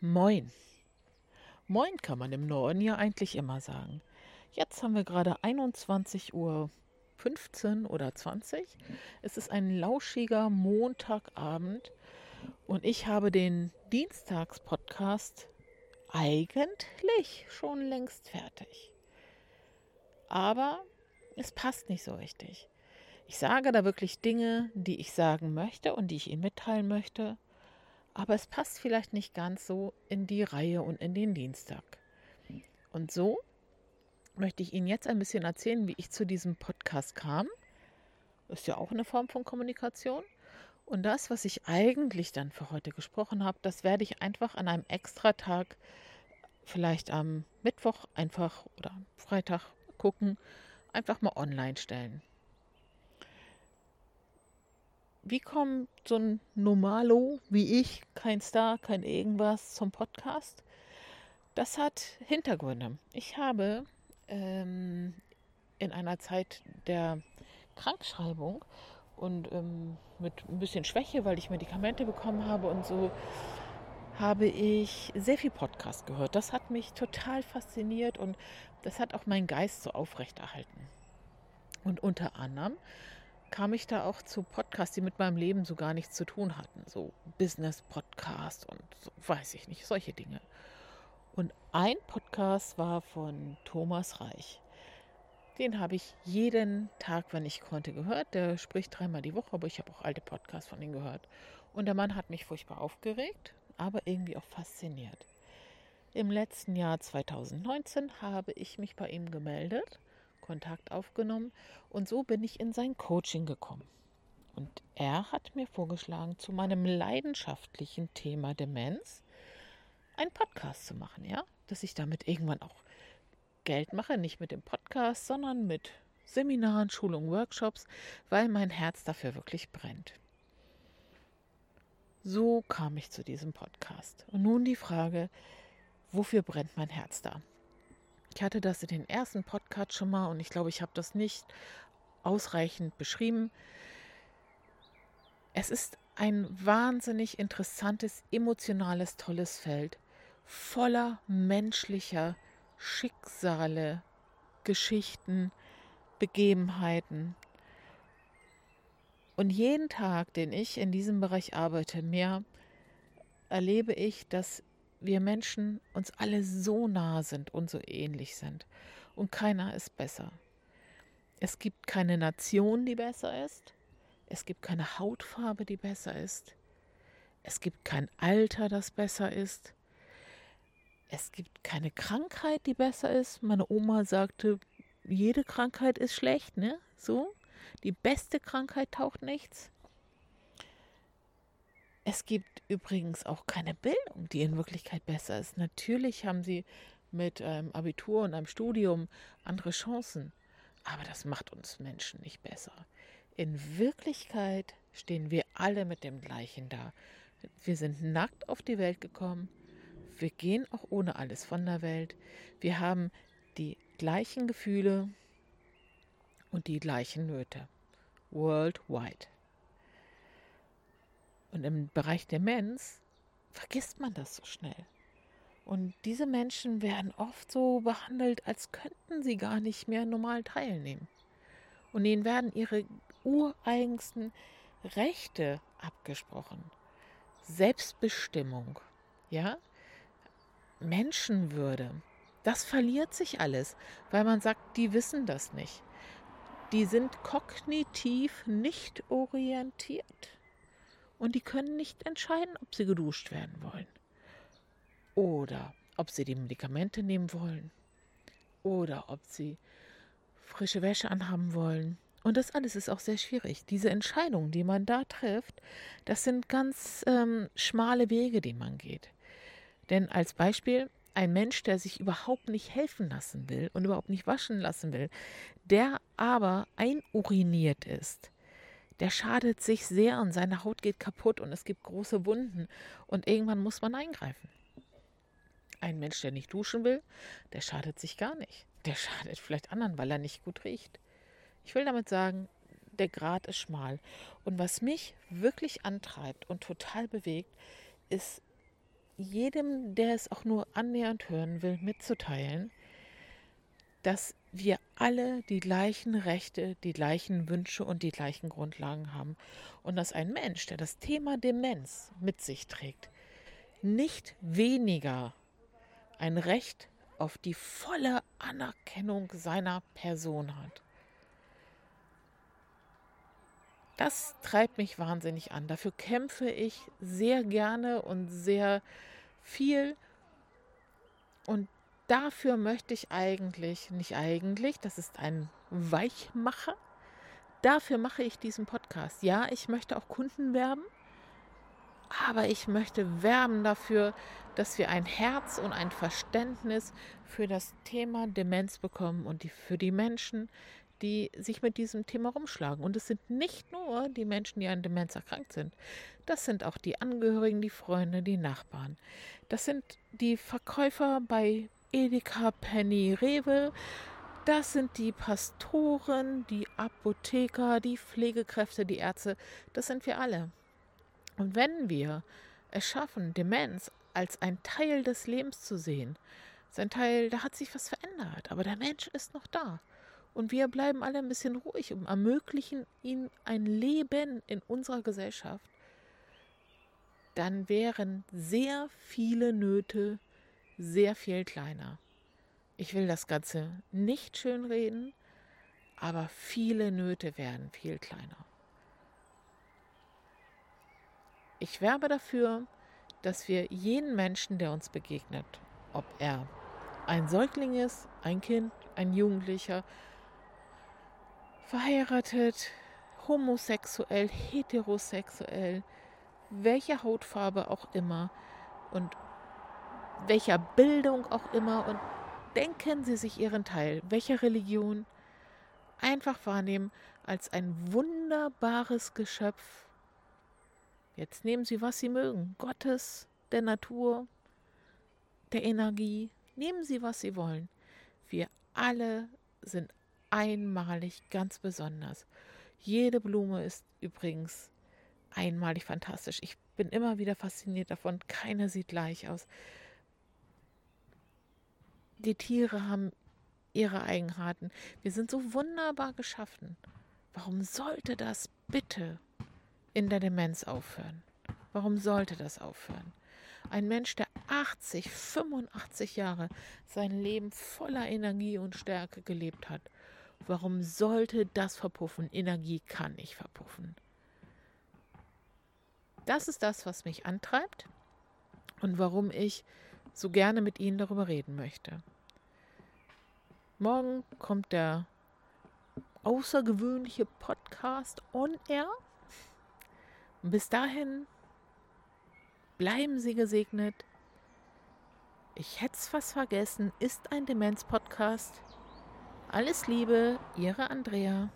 Moin. Moin kann man im Norden ja eigentlich immer sagen. Jetzt haben wir gerade 21 Uhr 15 oder 20. Es ist ein lauschiger Montagabend und ich habe den Dienstagspodcast eigentlich schon längst fertig. Aber es passt nicht so richtig. Ich sage da wirklich Dinge, die ich sagen möchte und die ich Ihnen mitteilen möchte aber es passt vielleicht nicht ganz so in die Reihe und in den Dienstag. Und so möchte ich Ihnen jetzt ein bisschen erzählen, wie ich zu diesem Podcast kam. Ist ja auch eine Form von Kommunikation. Und das, was ich eigentlich dann für heute gesprochen habe, das werde ich einfach an einem Extra-Tag, vielleicht am Mittwoch einfach oder Freitag gucken, einfach mal online stellen wie kommt so ein Normalo wie ich, kein Star, kein irgendwas, zum Podcast? Das hat Hintergründe. Ich habe ähm, in einer Zeit der Krankschreibung und ähm, mit ein bisschen Schwäche, weil ich Medikamente bekommen habe und so, habe ich sehr viel Podcast gehört. Das hat mich total fasziniert und das hat auch meinen Geist so aufrechterhalten. Und unter anderem kam ich da auch zu Podcasts, die mit meinem Leben so gar nichts zu tun hatten. So Business-Podcast und so, weiß ich nicht, solche Dinge. Und ein Podcast war von Thomas Reich. Den habe ich jeden Tag, wenn ich konnte, gehört. Der spricht dreimal die Woche, aber ich habe auch alte Podcasts von ihm gehört. Und der Mann hat mich furchtbar aufgeregt, aber irgendwie auch fasziniert. Im letzten Jahr 2019 habe ich mich bei ihm gemeldet Kontakt aufgenommen und so bin ich in sein Coaching gekommen. Und er hat mir vorgeschlagen, zu meinem leidenschaftlichen Thema Demenz einen Podcast zu machen, ja, dass ich damit irgendwann auch Geld mache, nicht mit dem Podcast, sondern mit Seminaren, Schulungen, Workshops, weil mein Herz dafür wirklich brennt. So kam ich zu diesem Podcast. Und nun die Frage, wofür brennt mein Herz da? Ich hatte das in den ersten Podcast schon mal und ich glaube, ich habe das nicht ausreichend beschrieben. Es ist ein wahnsinnig interessantes, emotionales, tolles Feld voller menschlicher Schicksale, Geschichten, Begebenheiten. Und jeden Tag, den ich in diesem Bereich arbeite, mehr erlebe ich, dass wir Menschen uns alle so nah sind und so ähnlich sind. Und keiner ist besser. Es gibt keine Nation, die besser ist. Es gibt keine Hautfarbe, die besser ist. Es gibt kein Alter, das besser ist. Es gibt keine Krankheit, die besser ist. Meine Oma sagte, jede Krankheit ist schlecht, ne? So. Die beste Krankheit taucht nichts. Es gibt übrigens auch keine Bildung, die in Wirklichkeit besser ist. Natürlich haben sie mit einem Abitur und einem Studium andere Chancen, aber das macht uns Menschen nicht besser. In Wirklichkeit stehen wir alle mit dem gleichen da. Wir sind nackt auf die Welt gekommen. Wir gehen auch ohne alles von der Welt. Wir haben die gleichen Gefühle und die gleichen Nöte. Worldwide. Und im Bereich Demenz vergisst man das so schnell. Und diese Menschen werden oft so behandelt, als könnten sie gar nicht mehr normal teilnehmen. Und ihnen werden ihre ureigensten Rechte abgesprochen. Selbstbestimmung, ja? Menschenwürde. Das verliert sich alles, weil man sagt, die wissen das nicht. Die sind kognitiv nicht orientiert und die können nicht entscheiden, ob sie geduscht werden wollen oder ob sie die Medikamente nehmen wollen oder ob sie frische Wäsche anhaben wollen. Und das alles ist auch sehr schwierig. Diese Entscheidungen, die man da trifft, das sind ganz ähm, schmale Wege, die man geht. Denn als Beispiel, ein Mensch, der sich überhaupt nicht helfen lassen will und überhaupt nicht waschen lassen will, der aber einuriniert ist, der schadet sich sehr und seine Haut geht kaputt und es gibt große Wunden und irgendwann muss man eingreifen. Ein Mensch, der nicht duschen will, der schadet sich gar nicht. Der schadet vielleicht anderen, weil er nicht gut riecht. Ich will damit sagen, der Grat ist schmal. Und was mich wirklich antreibt und total bewegt, ist jedem, der es auch nur annähernd hören will, mitzuteilen, dass wir alle die gleichen Rechte, die gleichen Wünsche und die gleichen Grundlagen haben. Und dass ein Mensch, der das Thema Demenz mit sich trägt, nicht weniger ein Recht auf die volle Anerkennung seiner Person hat. Das treibt mich wahnsinnig an. Dafür kämpfe ich sehr gerne und sehr viel. Und dafür möchte ich eigentlich, nicht eigentlich, das ist ein Weichmacher, dafür mache ich diesen Podcast. Ja, ich möchte auch Kunden werben, aber ich möchte werben dafür, dass wir ein Herz und ein Verständnis für das Thema Demenz bekommen und die, für die Menschen, die sich mit diesem Thema rumschlagen. Und es sind nicht nur die Menschen, die an Demenz erkrankt sind. Das sind auch die Angehörigen, die Freunde, die Nachbarn. Das sind die Verkäufer bei Edeka, Penny, Rewe. Das sind die Pastoren, die Apotheker, die Pflegekräfte, die Ärzte. Das sind wir alle. Und wenn wir es schaffen, Demenz als ein Teil des Lebens zu sehen, sein Teil, da hat sich was verändert, aber der Mensch ist noch da. Und wir bleiben alle ein bisschen ruhig und ermöglichen ihm ein Leben in unserer Gesellschaft, dann wären sehr viele Nöte sehr viel kleiner. Ich will das Ganze nicht schönreden, aber viele Nöte werden viel kleiner. Ich werbe dafür, dass wir jeden Menschen, der uns begegnet, ob er ein Säugling ist, ein Kind, ein Jugendlicher, verheiratet, homosexuell, heterosexuell, welche Hautfarbe auch immer und welcher Bildung auch immer und denken Sie sich Ihren Teil, welcher Religion, einfach wahrnehmen als ein wunderbares Geschöpf. Jetzt nehmen Sie, was Sie mögen, Gottes, der Natur, der Energie, nehmen Sie, was Sie wollen. Wir alle sind einmalig, ganz besonders. Jede Blume ist übrigens einmalig fantastisch. Ich bin immer wieder fasziniert davon. Keine sieht gleich aus. Die Tiere haben ihre Eigenarten. Wir sind so wunderbar geschaffen. Warum sollte das bitte in der Demenz aufhören? Warum sollte das aufhören? Ein Mensch, der 80, 85 Jahre sein Leben voller Energie und Stärke gelebt hat. Warum sollte das verpuffen? Energie kann nicht verpuffen. Das ist das, was mich antreibt und warum ich so gerne mit Ihnen darüber reden möchte. Morgen kommt der außergewöhnliche Podcast on Air. Bis dahin bleiben Sie gesegnet. Ich hätte es fast vergessen, ist ein Demenz-Podcast. Alles Liebe, Ihre Andrea.